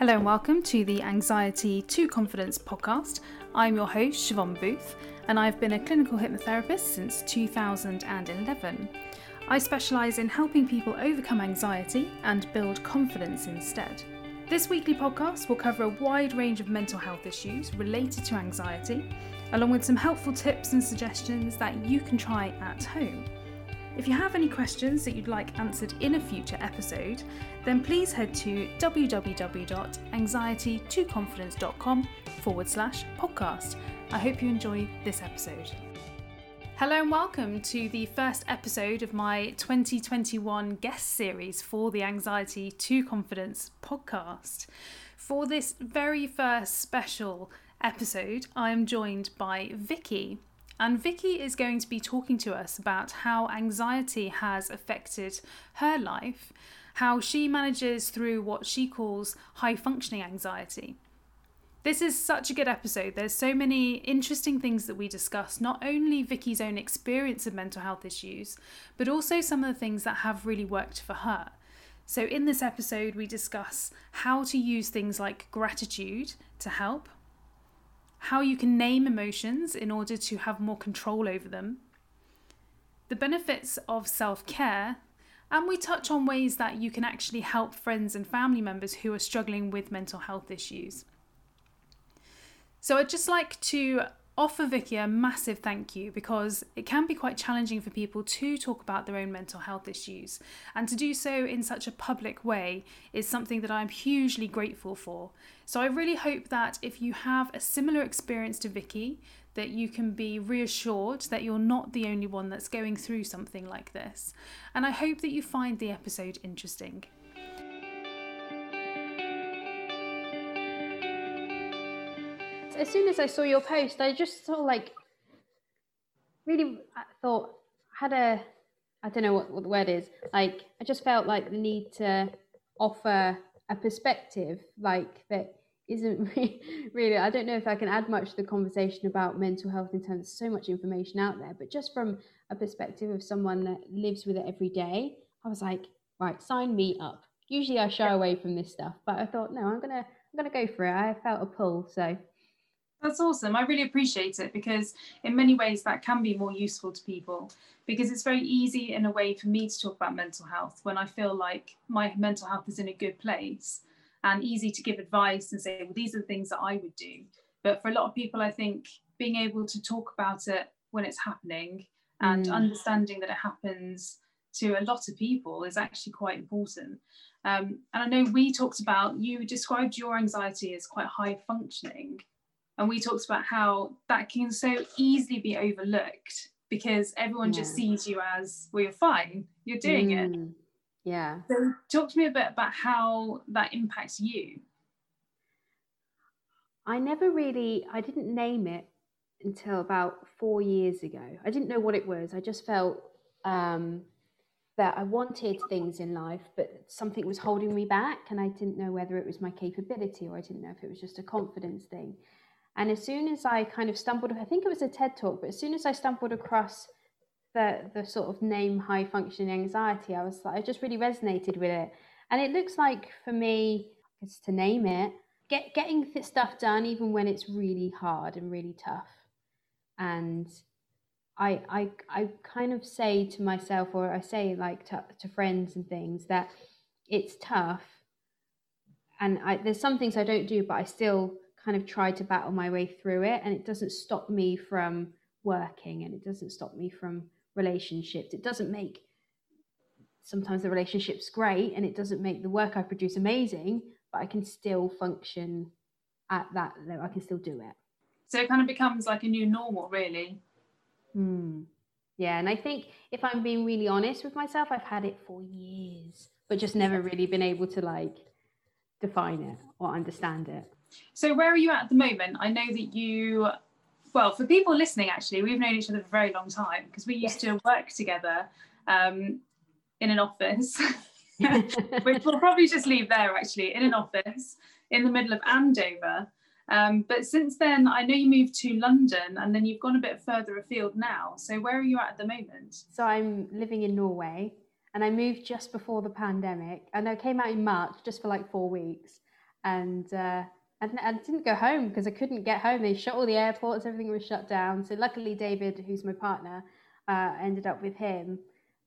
Hello and welcome to the Anxiety to Confidence podcast. I'm your host, Siobhan Booth, and I've been a clinical hypnotherapist since 2011. I specialise in helping people overcome anxiety and build confidence instead. This weekly podcast will cover a wide range of mental health issues related to anxiety, along with some helpful tips and suggestions that you can try at home. If you have any questions that you'd like answered in a future episode, then please head to www.anxiety2confidence.com forward slash podcast. I hope you enjoy this episode. Hello and welcome to the first episode of my 2021 guest series for the Anxiety to Confidence podcast. For this very first special episode, I am joined by Vicky. And Vicky is going to be talking to us about how anxiety has affected her life, how she manages through what she calls high functioning anxiety. This is such a good episode. There's so many interesting things that we discuss, not only Vicky's own experience of mental health issues, but also some of the things that have really worked for her. So, in this episode, we discuss how to use things like gratitude to help, how you can name emotions in order to have more control over them, the benefits of self care, and we touch on ways that you can actually help friends and family members who are struggling with mental health issues. So, I'd just like to offer Vicky a massive thank you because it can be quite challenging for people to talk about their own mental health issues. And to do so in such a public way is something that I'm hugely grateful for. So I really hope that if you have a similar experience to Vicky, that you can be reassured that you're not the only one that's going through something like this. And I hope that you find the episode interesting. As soon as I saw your post, I just sort of like really I thought had a I don't know what, what the word is. Like I just felt like the need to offer a perspective like that isn't really I don't know if I can add much to the conversation about mental health in terms of so much information out there, but just from a perspective of someone that lives with it every day, I was like, right, sign me up. Usually I shy away from this stuff, but I thought, no, I'm gonna I'm gonna go for it. I felt a pull, so that's awesome. I really appreciate it because, in many ways, that can be more useful to people. Because it's very easy, in a way, for me to talk about mental health when I feel like my mental health is in a good place and easy to give advice and say, well, these are the things that I would do. But for a lot of people, I think being able to talk about it when it's happening and mm. understanding that it happens to a lot of people is actually quite important. Um, and I know we talked about, you described your anxiety as quite high functioning. And we talked about how that can so easily be overlooked because everyone yeah. just sees you as, well, you're fine, you're doing mm. it. Yeah. So talk to me a bit about how that impacts you. I never really, I didn't name it until about four years ago. I didn't know what it was. I just felt um, that I wanted things in life, but something was holding me back, and I didn't know whether it was my capability or I didn't know if it was just a confidence thing. And as soon as I kind of stumbled, I think it was a TED talk, but as soon as I stumbled across the the sort of name high functioning anxiety, I was like, I just really resonated with it. And it looks like for me, to name it, get getting stuff done even when it's really hard and really tough. And I I I kind of say to myself, or I say like to, to friends and things that it's tough. And I, there's some things I don't do, but I still kind of tried to battle my way through it and it doesn't stop me from working and it doesn't stop me from relationships. It doesn't make sometimes the relationship's great and it doesn't make the work i produce amazing but i can still function at that level i can still do it. So it kind of becomes like a new normal really. Hmm. yeah and i think if i'm being really honest with myself i've had it for years but just never really been able to like define it or understand it so where are you at, at the moment? I know that you, well, for people listening, actually, we've known each other for a very long time because we used to work together um, in an office, which we'll probably just leave there actually, in an office in the middle of Andover. Um, but since then, I know you moved to London and then you've gone a bit further afield now. So where are you at at the moment? So I'm living in Norway and I moved just before the pandemic and I came out in March just for like four weeks and uh, and I didn't go home because I couldn't get home. They shut all the airports, everything was shut down. So luckily, David, who's my partner, uh, ended up with him.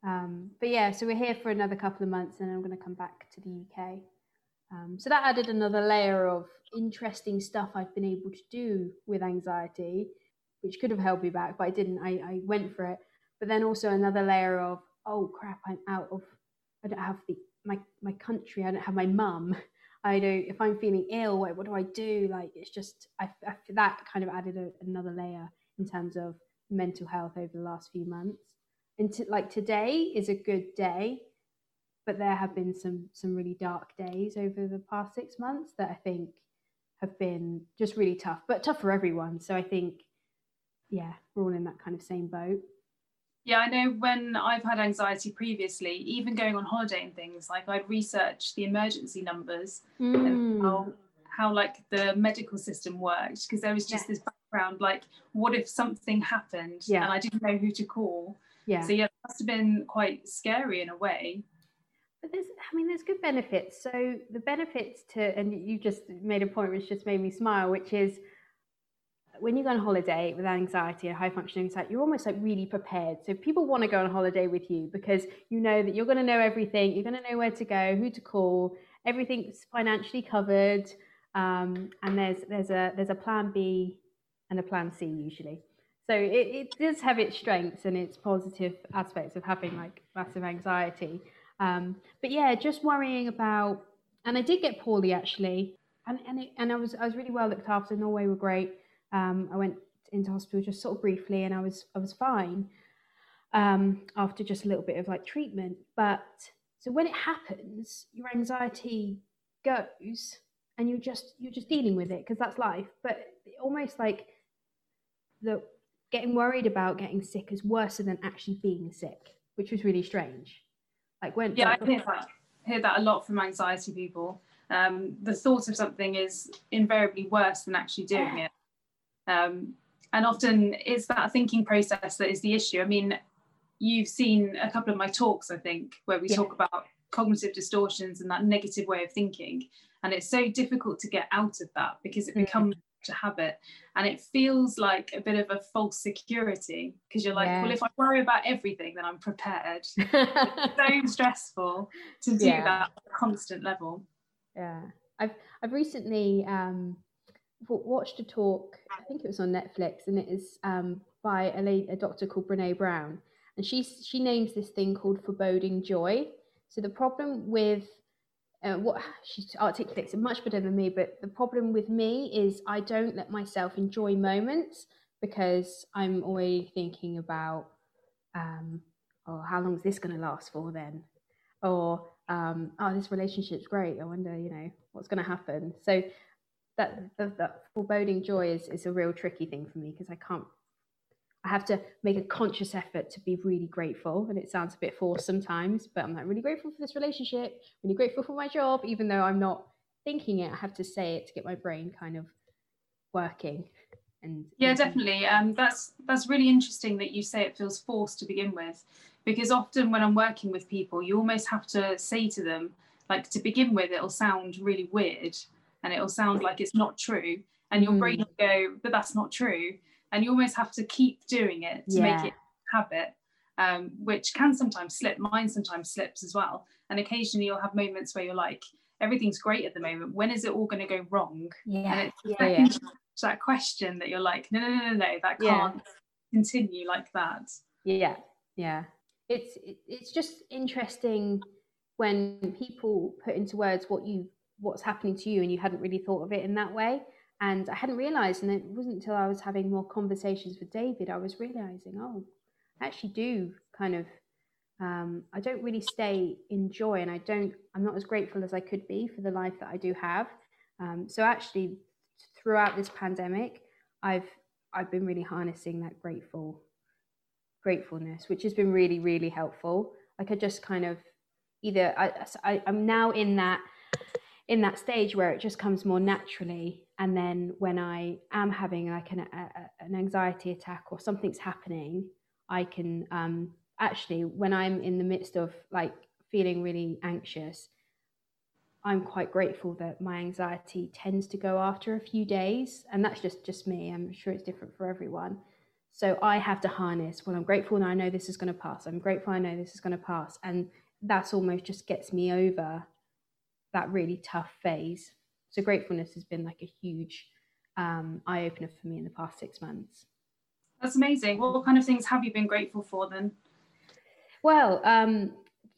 Um, but yeah, so we're here for another couple of months, and I'm going to come back to the UK. Um, so that added another layer of interesting stuff I've been able to do with anxiety, which could have held me back, but I didn't. I, I went for it. But then also another layer of oh crap, I'm out of. I don't have the my my country. I don't have my mum. I don't. If I'm feeling ill, what, what do I do? Like it's just I, I that kind of added a, another layer in terms of mental health over the last few months. And to, like today is a good day, but there have been some some really dark days over the past six months that I think have been just really tough, but tough for everyone. So I think, yeah, we're all in that kind of same boat. Yeah, I know when I've had anxiety previously, even going on holiday and things, like I'd research the emergency numbers mm. and how, how like the medical system worked because there was just yeah. this background like what if something happened yeah. and I didn't know who to call. Yeah. So yeah, it must have been quite scary in a way. But there's I mean there's good benefits. So the benefits to and you just made a point which just made me smile, which is when you go on holiday with anxiety and high functioning anxiety, you're almost like really prepared. So people want to go on holiday with you because you know that you're going to know everything, you're going to know where to go, who to call, everything's financially covered, um, and there's there's a there's a plan B and a plan C usually. So it, it does have its strengths and its positive aspects of having like massive anxiety. Um, but yeah, just worrying about, and I did get poorly actually, and and it, and I was I was really well looked after. Norway were great um, I went into hospital just sort of briefly, and I was I was fine um, after just a little bit of like treatment. But so when it happens, your anxiety goes, and you're just you're just dealing with it because that's life. But almost like the getting worried about getting sick is worse than actually being sick, which was really strange. Like when yeah, like, I hear that, hear that a lot from anxiety people. Um, the thought of something is invariably worse than actually doing it. Um, and often it's that thinking process that is the issue. I mean, you've seen a couple of my talks, I think, where we yeah. talk about cognitive distortions and that negative way of thinking. And it's so difficult to get out of that because it mm. becomes a habit and it feels like a bit of a false security because you're like, yeah. well, if I worry about everything, then I'm prepared. it's so stressful to do yeah. that at a constant level. Yeah. I've I've recently um watched a talk, I think it was on Netflix, and it is um, by a, lady, a doctor called Brene Brown. And she, she names this thing called foreboding joy. So the problem with uh, what she articulates it much better than me, but the problem with me is I don't let myself enjoy moments because I'm always thinking about, um, oh, how long is this going to last for then? Or, um, oh, this relationship's great. I wonder, you know, what's going to happen. So that that, that foreboding joy is, is a real tricky thing for me because I can't I have to make a conscious effort to be really grateful. And it sounds a bit forced sometimes, but I'm like really grateful for this relationship, really grateful for my job, even though I'm not thinking it, I have to say it to get my brain kind of working. And yeah, definitely. Um, that's that's really interesting that you say it feels forced to begin with, because often when I'm working with people, you almost have to say to them, like to begin with, it'll sound really weird, and it'll sound like it's not true and your mm. brain will go but that's not true and you almost have to keep doing it to yeah. make it habit um, which can sometimes slip mine sometimes slips as well and occasionally you'll have moments where you're like everything's great at the moment when is it all going to go wrong yeah. and it's yeah, yeah. that question that you're like no no no no no that can't continue like that yeah yeah it's it's just interesting when people put into words what you what's happening to you and you hadn't really thought of it in that way. And i hadn't realized and it wasn't until i was having more conversations with david i was realizing oh i actually do kind of um, i don't really stay in joy and i don't i'm not as grateful as i could be for the life that i do have. Um, so actually throughout this pandemic i've i've been really harnessing that grateful gratefulness which has been really really helpful. Like i just kind of either I, I i'm now in that in that stage where it just comes more naturally and then when i am having like an, a, an anxiety attack or something's happening i can um, actually when i'm in the midst of like feeling really anxious I'm quite grateful that my anxiety tends to go after a few days, and that's just just me. I'm sure it's different for everyone. So I have to harness. Well, I'm grateful and I know this is going to pass. I'm grateful I know this is going to pass, and that's almost just gets me over that really tough phase. So gratefulness has been like a huge um, eye opener for me in the past six months. That's amazing. What kind of things have you been grateful for then? Well, um,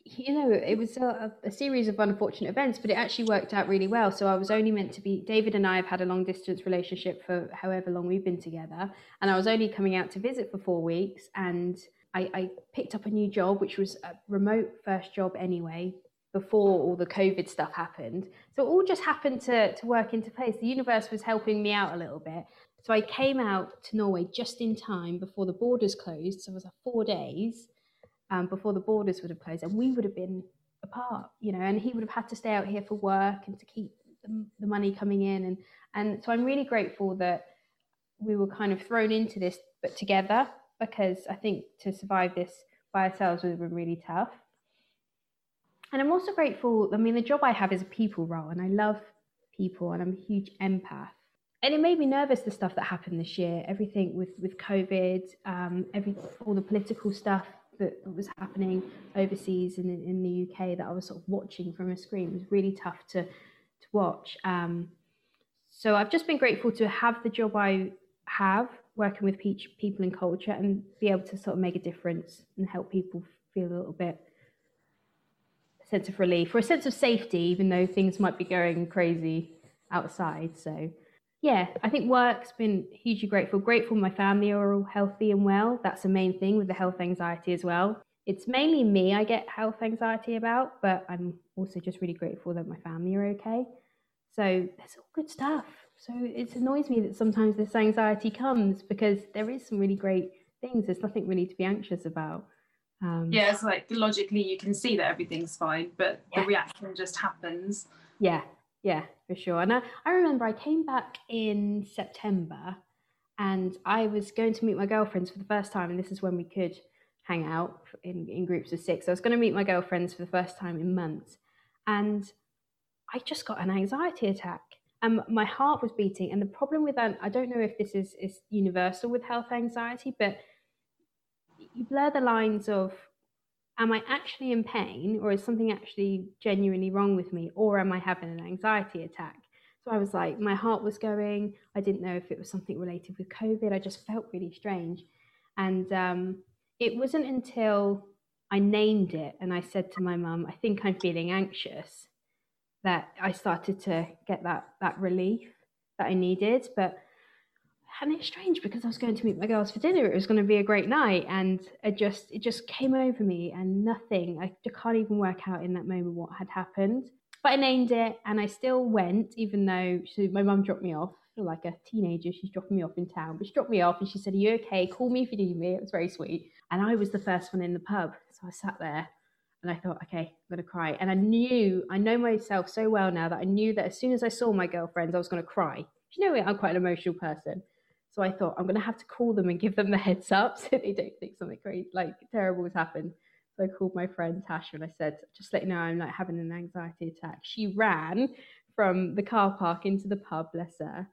you know, it was a, a, series of unfortunate events, but it actually worked out really well. So I was only meant to be, David and I have had a long distance relationship for however long we've been together. And I was only coming out to visit for four weeks. And I, I picked up a new job, which was a remote first job anyway, before all the COVID stuff happened. So it all just happened to, to work into place. The universe was helping me out a little bit. So I came out to Norway just in time before the borders closed. So it was like four days um, before the borders would have closed, and we would have been apart, you know, and he would have had to stay out here for work and to keep the, the money coming in, and and so I'm really grateful that we were kind of thrown into this, but together, because I think to survive this by ourselves would have been really tough. And I'm also grateful. I mean, the job I have is a people role, and I love people, and I'm a huge empath. And it made me nervous the stuff that happened this year, everything with with COVID, um, every all the political stuff that was happening overseas and in, in, the UK that I was sort of watching from a screen it was really tough to to watch. Um, so I've just been grateful to have the job I have, working with pe- people and culture, and be able to sort of make a difference and help people feel a little bit sense of relief or a sense of safety, even though things might be going crazy outside. So yeah, I think work's been hugely grateful. Grateful my family are all healthy and well. That's the main thing with the health anxiety as well. It's mainly me I get health anxiety about, but I'm also just really grateful that my family are okay. So that's all good stuff. So it annoys me that sometimes this anxiety comes because there is some really great things. There's nothing really to be anxious about. Um, yeah, it's like logically you can see that everything's fine, but yeah. the reaction just happens. Yeah, yeah, for sure. And I, I remember I came back in September and I was going to meet my girlfriends for the first time. And this is when we could hang out in, in groups of six. I was going to meet my girlfriends for the first time in months. And I just got an anxiety attack. And my heart was beating. And the problem with that, I don't know if this is, is universal with health anxiety, but you blur the lines of am I actually in pain or is something actually genuinely wrong with me or am I having an anxiety attack? So I was like, my heart was going. I didn't know if it was something related with COVID. I just felt really strange. And um, it wasn't until I named it and I said to my mum, I think I'm feeling anxious, that I started to get that, that relief that I needed. But and it's strange because I was going to meet my girls for dinner. It was going to be a great night, and it just it just came over me, and nothing. I can't even work out in that moment what had happened. But I named it, and I still went, even though she, my mum dropped me off. like a teenager, she's dropping me off in town, but she dropped me off, and she said, "Are you okay? Call me if you need me." It was very sweet, and I was the first one in the pub, so I sat there. And I thought, okay, I'm going to cry. And I knew, I know myself so well now that I knew that as soon as I saw my girlfriends, I was going to cry. You know, I'm quite an emotional person. So I thought I'm going to have to call them and give them the heads up so they don't think something crazy, like terrible has happened. So I called my friend Tasha and I said, just let you know I'm like having an anxiety attack. She ran from the car park into the pub, bless her.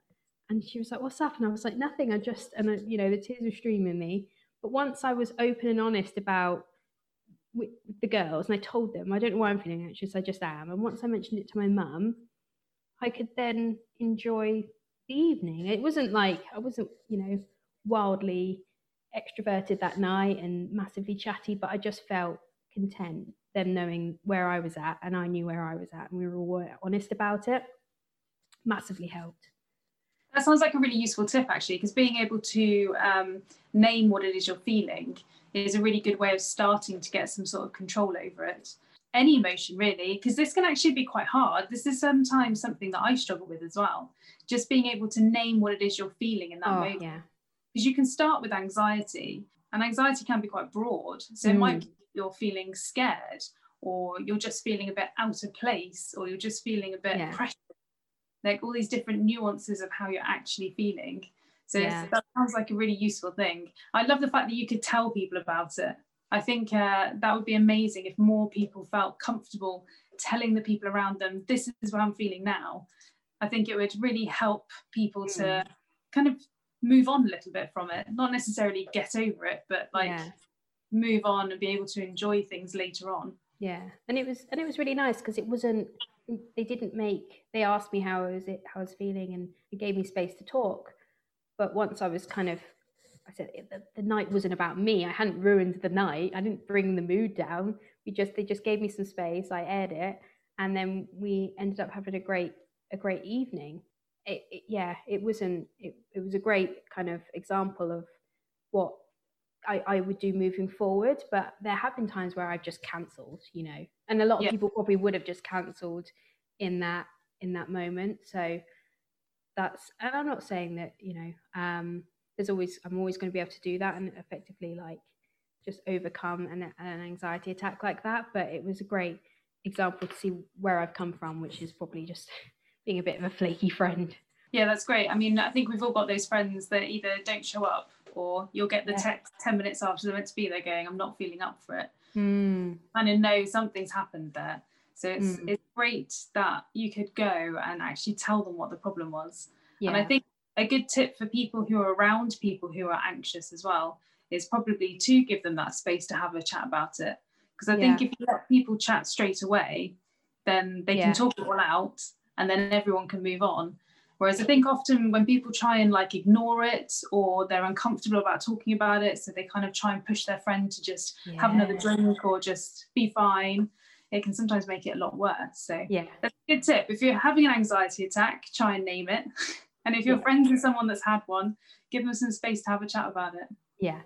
And she was like, what's up? And I was like, nothing. I just, and I, you know, the tears were streaming me. But once I was open and honest about with the girls and I told them, I don't know why I'm feeling anxious, I just am. And once I mentioned it to my mum, I could then enjoy the evening. It wasn't like I wasn't, you know, wildly extroverted that night and massively chatty, but I just felt content them knowing where I was at and I knew where I was at and we were all honest about it. Massively helped. That sounds like a really useful tip actually, because being able to um, name what it is you're feeling is a really good way of starting to get some sort of control over it any emotion really because this can actually be quite hard this is sometimes something that i struggle with as well just being able to name what it is you're feeling in that oh, moment yeah because you can start with anxiety and anxiety can be quite broad so mm. it might mm. be you're feeling scared or you're just feeling a bit out of place or you're just feeling a bit yeah. pressure like all these different nuances of how you're actually feeling so yeah. that sounds like a really useful thing i love the fact that you could tell people about it I think uh, that would be amazing if more people felt comfortable telling the people around them, this is what I'm feeling now. I think it would really help people mm. to kind of move on a little bit from it, not necessarily get over it, but like yeah. move on and be able to enjoy things later on. Yeah, and it was and it was really nice because it wasn't. They didn't make. They asked me how I was it, how I was feeling, and it gave me space to talk. But once I was kind of I said the, the, night wasn't about me. I hadn't ruined the night. I didn't bring the mood down. We just they just gave me some space. I aired it, and then we ended up having a great a great evening. It, it, yeah, it wasn't. It, it was a great kind of example of what I, I would do moving forward. But there have been times where I've just cancelled, you know, and a lot of yeah. people probably would have just cancelled in that in that moment. So that's and I'm not saying that you know um, there's always I'm always going to be able to do that and effectively like just overcome an, an anxiety attack like that. But it was a great example to see where I've come from, which is probably just being a bit of a flaky friend. Yeah, that's great. I mean, I think we've all got those friends that either don't show up or you'll get the yeah. text 10 minutes after they're meant to be there going, I'm not feeling up for it. Mm. And I know something's happened there. So it's, mm. it's great that you could go and actually tell them what the problem was. Yeah. And I think a good tip for people who are around people who are anxious as well is probably to give them that space to have a chat about it. Because I yeah. think if you let people chat straight away, then they yeah. can talk it all out and then everyone can move on. Whereas I think often when people try and like ignore it or they're uncomfortable about talking about it, so they kind of try and push their friend to just yeah. have another drink or just be fine, it can sometimes make it a lot worse. So yeah, that's a good tip. If you're having an anxiety attack, try and name it. And if you're yeah. friends with someone that's had one, give them some space to have a chat about it. Yeah,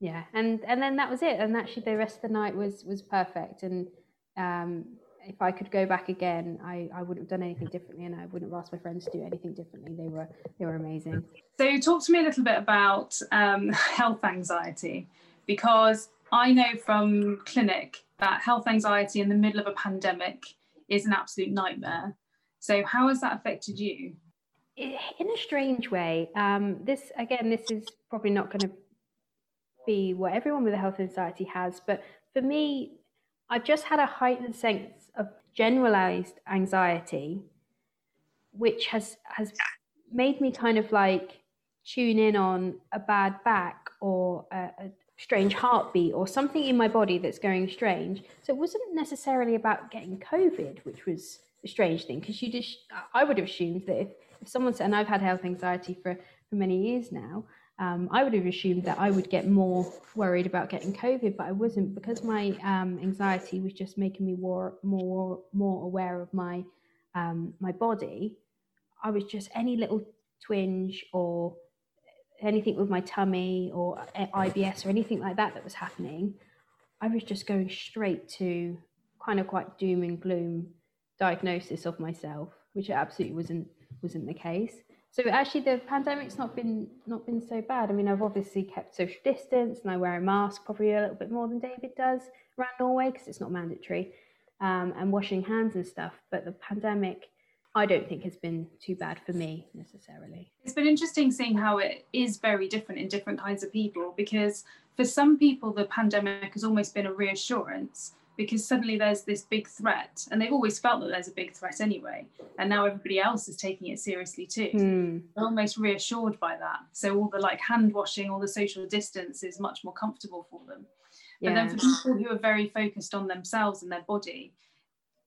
yeah, and and then that was it. And actually, the rest of the night was was perfect. And um, if I could go back again, I, I wouldn't have done anything differently, and I wouldn't have asked my friends to do anything differently. They were they were amazing. So, talk to me a little bit about um, health anxiety, because I know from clinic that health anxiety in the middle of a pandemic is an absolute nightmare. So, how has that affected you? In a strange way, um, this again, this is probably not going to be what everyone with a health anxiety has, but for me, I've just had a heightened sense of generalized anxiety, which has has made me kind of like tune in on a bad back or a, a strange heartbeat or something in my body that's going strange. So it wasn't necessarily about getting COVID, which was a strange thing because you just I would have assumed that if if someone said, and I've had health anxiety for, for many years now, um, I would have assumed that I would get more worried about getting COVID, but I wasn't because my um, anxiety was just making me more more more aware of my um, my body. I was just any little twinge or anything with my tummy or IBS or anything like that that was happening. I was just going straight to kind of quite doom and gloom diagnosis of myself, which it absolutely wasn't wasn't the case. So actually, the pandemic's not been not been so bad. I mean, I've obviously kept social distance and I wear a mask probably a little bit more than David does around Norway because it's not mandatory, um, and washing hands and stuff. But the pandemic, I don't think has been too bad for me necessarily. It's been interesting seeing how it is very different in different kinds of people because for some people the pandemic has almost been a reassurance because suddenly there's this big threat and they've always felt that there's a big threat anyway and now everybody else is taking it seriously too. Mm. they're almost reassured by that. So all the like hand washing all the social distance is much more comfortable for them. Yeah. but then for people who are very focused on themselves and their body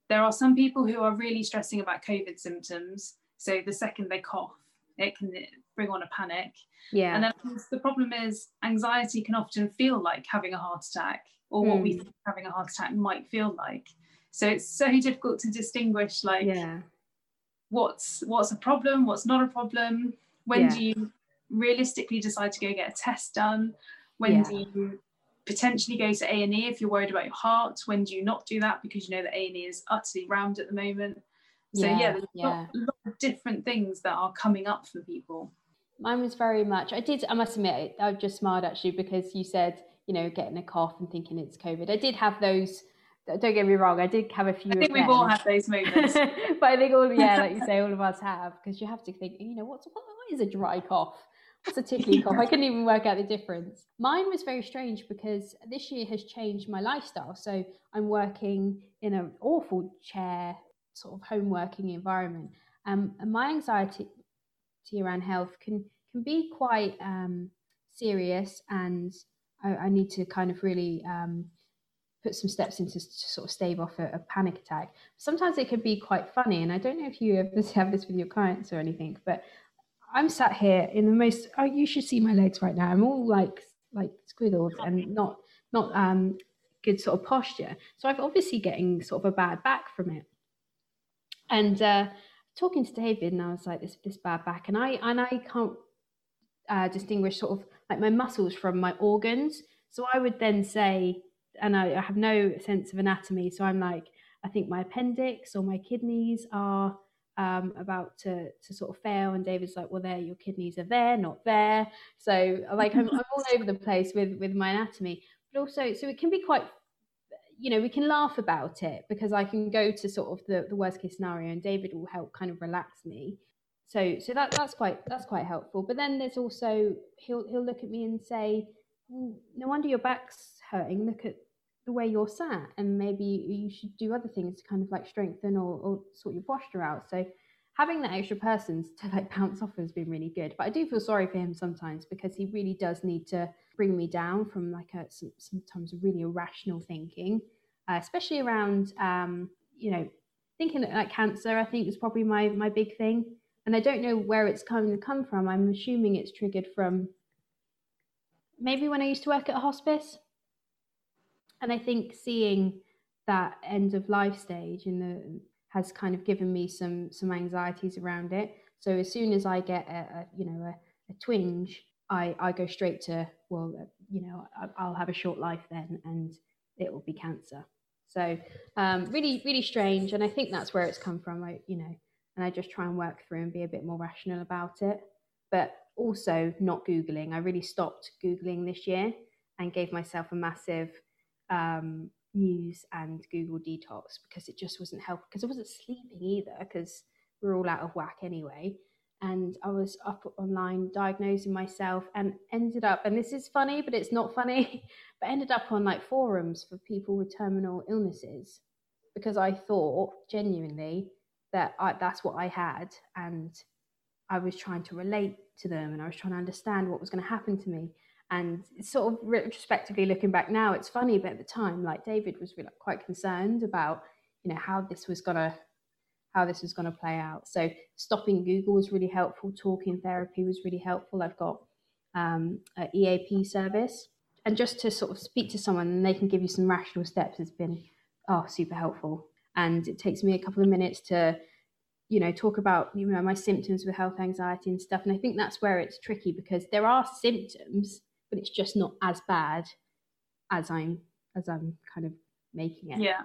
there are some people who are really stressing about covid symptoms. So the second they cough it can bring on a panic. Yeah. And then the problem is anxiety can often feel like having a heart attack or what mm. we hmm. think having a heart attack might feel like. So it's so difficult to distinguish like yeah. what's what's a problem, what's not a problem. When yeah. do you realistically decide to go get a test done? When yeah. do you potentially go to A and E if you're worried about your heart? When do you not do that because you know that A and E is utterly rammed at the moment? So yeah, there's yeah. Lot, lot of different things that are coming up for people. Mine was very much. I did. I must admit, I just smiled actually because you said you know, getting a cough and thinking it's COVID. I did have those. Don't get me wrong, I did have a few. I think we've all had those moments. but I think all, yeah, like you say, all of us have, because you have to think, you know, what's what is a dry cough? What's a tickly cough? I couldn't even work out the difference. Mine was very strange because this year has changed my lifestyle. So I'm working in an awful chair, sort of home working environment. Um, and my anxiety around health can can be quite um, serious, and I, I, need to kind of really um, put some steps into to sort of stave off a, a, panic attack. Sometimes it can be quite funny, and I don't know if you ever have this with your clients or anything, but I'm sat here in the most. Oh, you should see my legs right now. I'm all like like squiddled and not not um good sort of posture. So I'm obviously getting sort of a bad back from it. And uh, talking to David, and I was like, this this bad back, and I and I can't uh, distinguish sort of like my muscles from my organs. So I would then say, and I, I have no sense of anatomy. So I'm like, I think my appendix or my kidneys are um, about to to sort of fail, and David's like, well, there, your kidneys are there, not there. So like I'm, I'm all over the place with with my anatomy, but also so it can be quite you know we can laugh about it because i can go to sort of the, the worst case scenario and david will help kind of relax me so so that that's quite that's quite helpful. But then there's also he'll he'll look at me and say mm, no wonder your back's hurting. Look at the way you're sat. And maybe you should do other things to kind of like strengthen or, or sort your posture out. So having that extra person to like bounce off has been really good. But i do feel sorry for him sometimes because he really does need to bring me down from like a some, sometimes really irrational thinking uh, especially around um, you know thinking like cancer i think is probably my my big thing and I don't know where it's coming come from. I'm assuming it's triggered from maybe when I used to work at a hospice. And I think seeing that end of life stage in the has kind of given me some some anxieties around it. So as soon as I get a, a you know a, a, twinge, I I go straight to well uh, you know I, will have a short life then, and it will be cancer. So um, really really strange, and I think that's where it's come from. I you know and I just try and work through and be a bit more rational about it. But also not Googling. I really stopped Googling this year and gave myself a massive um, news and Google detox because it just wasn't helping. Because I wasn't sleeping either because we're all out of whack anyway. And I was up online diagnosing myself and ended up, and this is funny, but it's not funny, but ended up on like forums for people with terminal illnesses because I thought genuinely that I, that's what I had, and I was trying to relate to them, and I was trying to understand what was going to happen to me. And sort of retrospectively looking back now, it's funny, but at the time, like David was really quite concerned about, you know, how this was gonna how this was to play out. So stopping Google was really helpful. Talking therapy was really helpful. I've got um, an EAP service, and just to sort of speak to someone and they can give you some rational steps has been oh super helpful and it takes me a couple of minutes to you know talk about you know my symptoms with health anxiety and stuff. And i think that's where it's tricky because there are symptoms but it's just not as bad as i'm as i'm kind of making it. Yeah.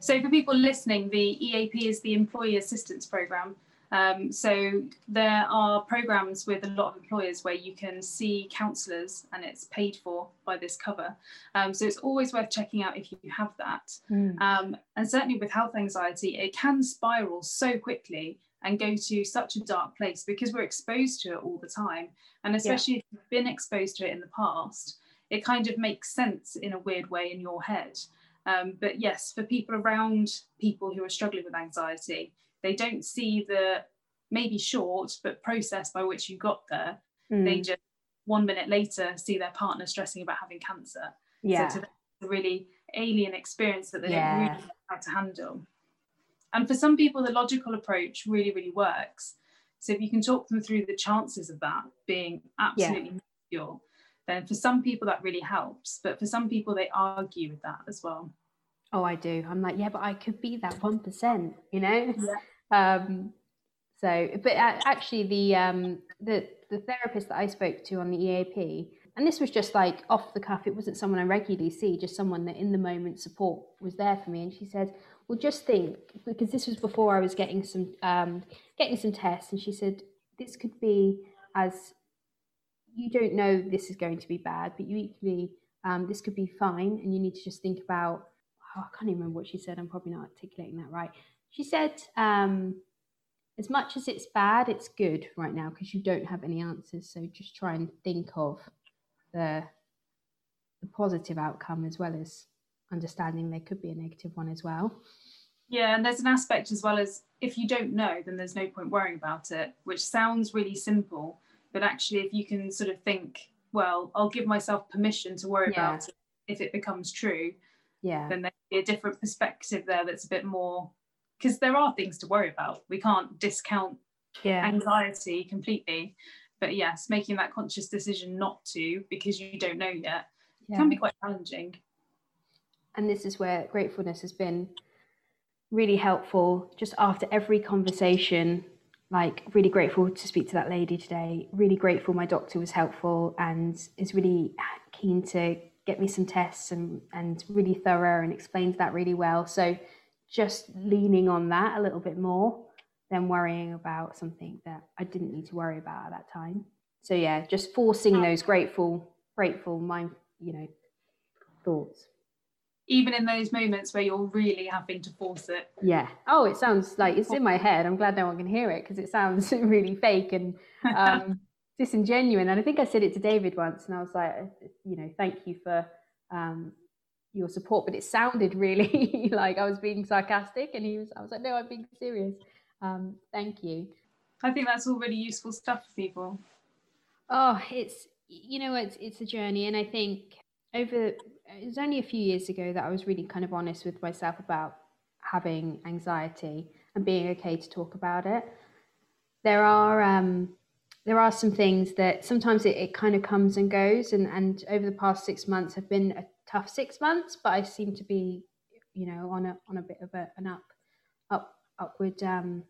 So for people listening the eap is the employee assistance program um, so there are programs with a lot of employers where you can see counsellors and it's paid for by this cover. Um, so it's always worth checking out if you have that. Mm. Um, and certainly with health anxiety, it can spiral so quickly and go to such a dark place because we're exposed to it all the time. And especially yeah. if you've been exposed to it in the past, it kind of makes sense in a weird way in your head. Um, but yes, for people around people who are struggling with anxiety, they don't see the maybe short but process by which you got there. Mm. They just one minute later see their partner stressing about having cancer. Yeah. So it's a really alien experience that they yeah. don't really know how to handle. And for some people, the logical approach really, really works. So if you can talk them through the chances of that being absolutely yeah. then for some people that really helps. But for some people, they argue with that as well. Oh, I do. I'm like, yeah, but I could be that one percent, you know. Yeah. Um, so, but actually, the um, the the therapist that I spoke to on the EAP, and this was just like off the cuff. It wasn't someone I regularly see, just someone that in the moment support was there for me. And she said, "Well, just think, because this was before I was getting some um, getting some tests." And she said, "This could be as you don't know this is going to be bad, but you equally um, this could be fine, and you need to just think about." Oh, I can't even remember what she said. I'm probably not articulating that right. She said. Um, as much as it's bad, it's good right now because you don't have any answers. So just try and think of the the positive outcome as well as understanding there could be a negative one as well. Yeah, and there's an aspect as well as if you don't know, then there's no point worrying about it, which sounds really simple. But actually, if you can sort of think, well, I'll give myself permission to worry yeah. about it if it becomes true, yeah, then there'd be a different perspective there that's a bit more because there are things to worry about. We can't discount yeah. anxiety completely. But yes, making that conscious decision not to because you don't know yet yeah. can be quite challenging. And this is where gratefulness has been really helpful just after every conversation like really grateful to speak to that lady today really grateful my doctor was helpful and is really keen to get me some tests and and really thorough and explains that really well so just leaning on that a little bit more than worrying about something that I didn't need to worry about at that time so yeah just forcing those grateful grateful mind you know thoughts even in those moments where you're really having to force it. Yeah. Oh, it sounds like it's in my head. I'm glad no one can hear it because it sounds really fake and um, disingenuous. And I think I said it to David once, and I was like, you know, thank you for um, your support, but it sounded really like I was being sarcastic, and he was. I was like, no, I'm being serious. Um, thank you. I think that's all really useful stuff for people. Oh, it's you know, it's it's a journey, and I think over it was only a few years ago that I was really kind of honest with myself about having anxiety and being okay to talk about it. There are um, there are some things that sometimes it, it kind of comes and goes, and and over the past six months have been a tough six months, but I seem to be, you know, on a on a bit of a, an up up upward um,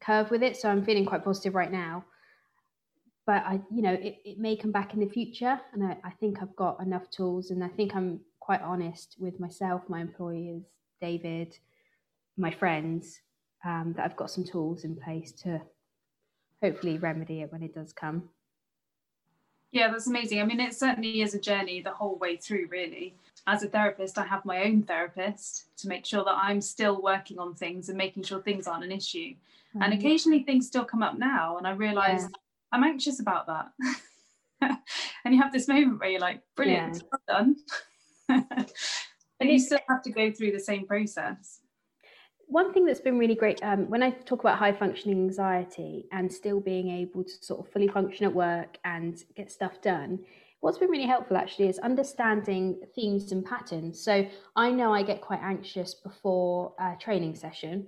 curve with it. So I'm feeling quite positive right now but I, you know, it, it may come back in the future. And I, I think I've got enough tools and I think I'm quite honest with myself, my employers, David, my friends, um, that I've got some tools in place to hopefully remedy it when it does come. Yeah, that's amazing. I mean, it certainly is a journey the whole way through, really. As a therapist, I have my own therapist to make sure that I'm still working on things and making sure things aren't an issue. Mm-hmm. And occasionally things still come up now, and I realize yeah. I'm anxious about that. and you have this moment where you're like, brilliant, yeah. done. and you still have to go through the same process. One thing that's been really great um, when I talk about high functioning anxiety and still being able to sort of fully function at work and get stuff done, what's been really helpful actually is understanding themes and patterns. So I know I get quite anxious before a training session,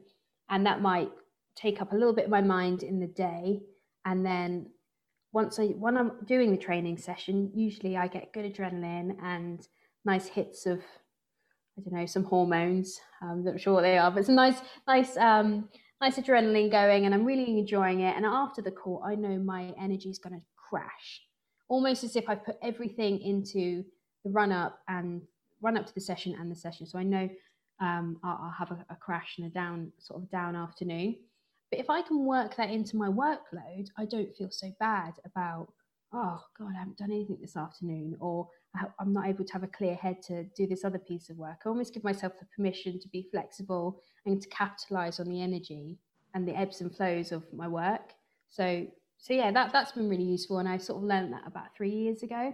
and that might take up a little bit of my mind in the day. And then once I when I'm doing the training session, usually I get good adrenaline and nice hits of I don't know some hormones. I'm not sure what they are, but some nice nice um, nice adrenaline going, and I'm really enjoying it. And after the call, I know my energy is going to crash, almost as if I put everything into the run up and run up to the session and the session. So I know um, I'll, I'll, have a, a crash and a down sort of down afternoon. But if I can work that into my workload, I don't feel so bad about, oh God, I haven't done anything this afternoon, or I'm not able to have a clear head to do this other piece of work. I almost give myself the permission to be flexible and to capitalize on the energy and the ebbs and flows of my work. So, so yeah, that that's been really useful, and I sort of learned that about three years ago,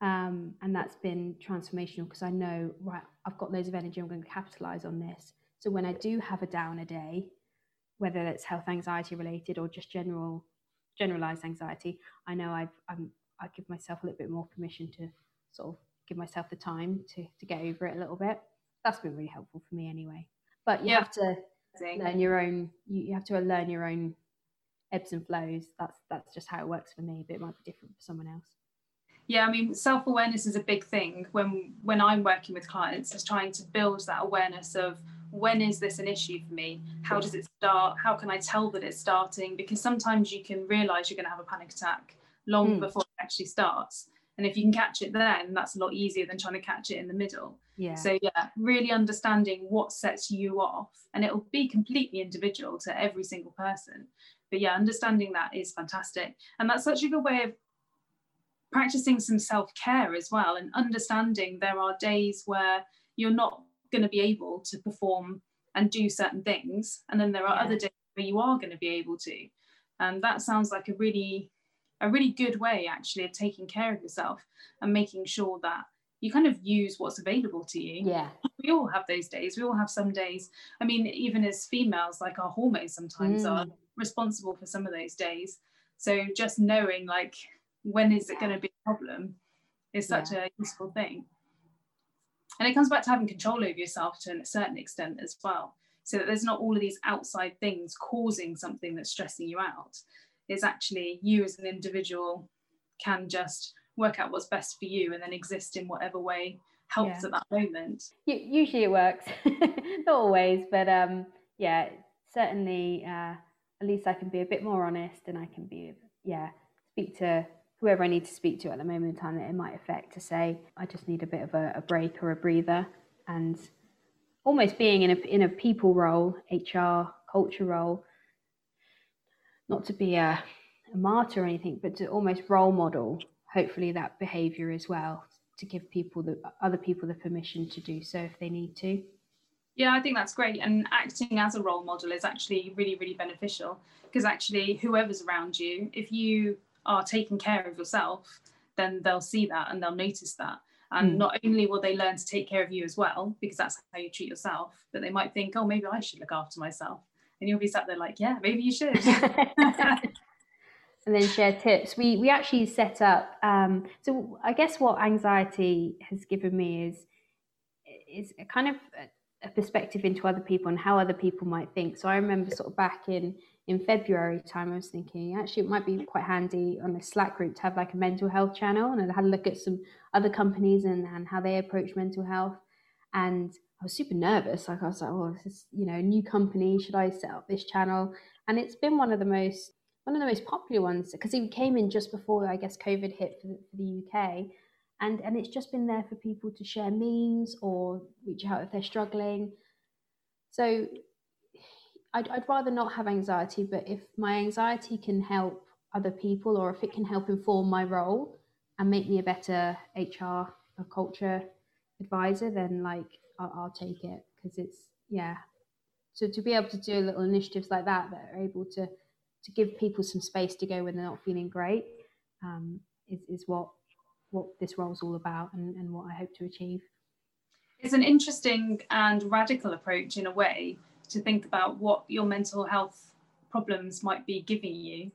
um, and that's been transformational because I know right, I've got loads of energy. I'm going to capitalize on this. So when I do have a downer day, whether it's health anxiety related or just general generalized anxiety, I know I've I'm, I give myself a little bit more permission to sort of give myself the time to to get over it a little bit. That's been really helpful for me anyway. But you yeah. have to learn your own. You, you have to learn your own ebbs and flows. That's that's just how it works for me, but it might be different for someone else. Yeah, I mean, self-awareness is a big thing when when I'm working with clients, is trying to build that awareness of when is this an issue for me? How does it start? How can I tell that it's starting? Because sometimes you can realize you're going to have a panic attack long mm. before it actually starts. And if you can catch it then, that's a lot easier than trying to catch it in the middle. Yeah. So yeah, really understanding what sets you off, and it'll be completely individual to every single person. But yeah, understanding that is fantastic, and that's such a good way of practicing some self care as well, and understanding there are days where you're not going to be able to perform and do certain things and then there are yeah. other days where you are going to be able to. And that sounds like a really a really good way actually of taking care of yourself and making sure that you kind of use what's available to you. Yeah. We all have those days. We all have some days. I mean, even as females, like our hormones sometimes mm. are responsible for some of those days. So just knowing like when is it going to be a problem is such yeah. a useful thing. And it comes back to having control over yourself to a certain extent as well. So that there's not all of these outside things causing something that's stressing you out. It's actually you as an individual can just work out what's best for you and then exist in whatever way helps yeah. at that moment. Usually it works, not always, but um, yeah, certainly. Uh, at least I can be a bit more honest, and I can be yeah speak to whoever I need to speak to at the moment in time that it might affect to say I just need a bit of a, a break or a breather, and almost being in a in a people role, HR culture role, not to be a, a martyr or anything, but to almost role model hopefully that behavior as well to give people the other people the permission to do so if they need to. Yeah i think that's great. And acting as a role model is actually really really beneficial because actually whoever's around you if you are taking care of yourself then they'll see that and they'll notice that. And mm. not only will they learn to take care of you as well because that's how you treat yourself but they might think oh maybe i should look after myself and you'll be sat there like yeah maybe you should and then share tips. We we actually set up. Um, so I guess what anxiety has given me is is a kind of a, a perspective into other people and how other people might think. So I remember sort of back in in February time, I was thinking actually it might be quite handy on a Slack group to have like a mental health channel, and I had a look at some other companies and and how they approach mental health, and I was super nervous. Like I was like, oh, this is you know new company. Should I set up this channel? And it's been one of the most one of the most popular ones because he came in just before I guess COVID hit for the, for the UK, and and it's just been there for people to share memes or reach out if they're struggling. So I'd, I'd rather not have anxiety, but if my anxiety can help other people or if it can help inform my role and make me a better HR or culture advisor, then like I'll, I'll take it because it's yeah. So to be able to do little initiatives like that that are able to to give people some space to go when they're not feeling great um, is, is what what this role is all about and, and what I hope to achieve. It's an interesting and radical approach in a way to think about what your mental health problems might be giving you.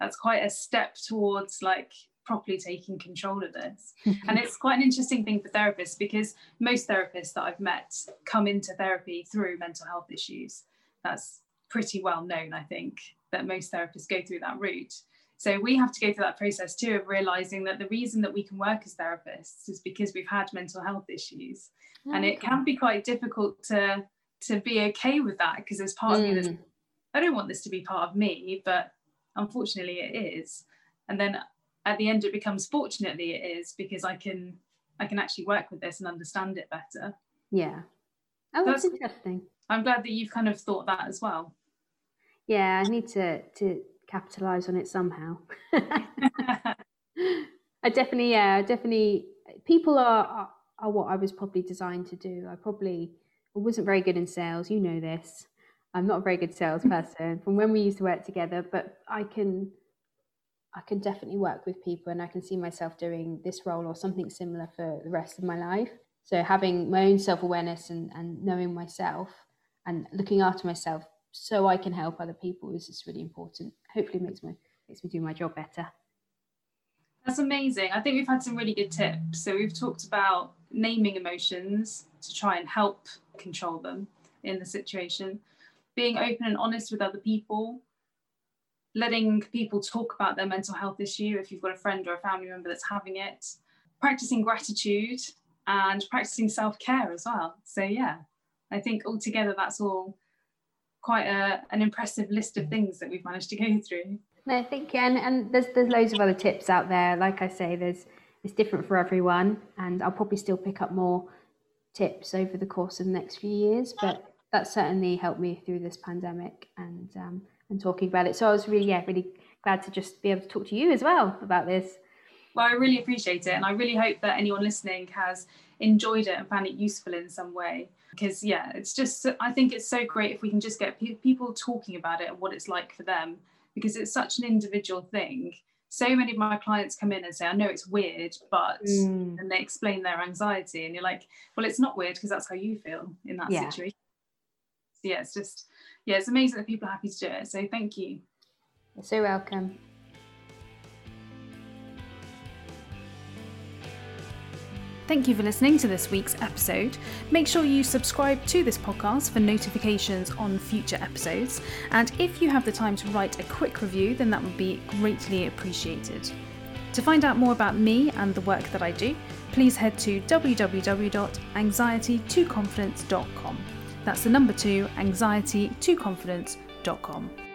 That's quite a step towards like properly taking control of this. and it's quite an interesting thing for therapists because most therapists that I've met come into therapy through mental health issues. That's pretty well known, I think that most therapists go through that route. So we have to go through that process too of realizing that the reason that we can work as therapists is because we've had mental health issues. Oh, and it can be quite difficult to to be okay with that because there's part mm. of me that's mm. I don't want this to be part of me, but unfortunately it is. And then at the end it becomes fortunately it is because I can I can actually work with this and understand it better. Yeah. Oh, that's, that's interesting. I'm glad that you've kind of thought that as well yeah, I need to to capitalize on it somehow. I definitely, yeah, definitely. People are, are, are what I was probably designed to do. I probably wasn't very good in sales. You know this. I'm not a very good salesperson from when we used to work together, but I can I can definitely work with people and I can see myself doing this role or something similar for the rest of my life. So having my own self-awareness and, and knowing myself and looking after myself so I can help other people is just really important. Hopefully makes me makes me do my job better. That's amazing. I think we've had some really good tips. So we've talked about naming emotions to try and help control them in the situation, being open and honest with other people, letting people talk about their mental health issue if you've got a friend or a family member that's having it, practicing gratitude and practicing self-care as well. So yeah, I think altogether that's all quite a, an impressive list of things that we've managed to go through. I think, and, and there's there's loads of other tips out there. Like I say, there's it's different for everyone, and I'll probably still pick up more tips over the course of the next few years. But that certainly helped me through this pandemic and um, and talking about it. So I was really yeah really glad to just be able to talk to you as well about this. Well, I really appreciate it, and I really hope that anyone listening has enjoyed it and found it useful in some way. because yeah it's just i think it's so great if we can just get pe- people talking about it and what it's like for them because it's such an individual thing so many of my clients come in and say i know it's weird but Mm. and they explain their anxiety and you're like well it's not weird because that's how you feel in that Yeah. situation yeah it's just yeah it's amazing that people are happy to do it so thank you You're so welcome. Thank you for listening to this week's episode. Make sure you subscribe to this podcast for notifications on future episodes. And if you have the time to write a quick review, then that would be greatly appreciated. To find out more about me and the work that I do, please head to www.anxiety2confidence.com. That's the number two, anxiety2confidence.com.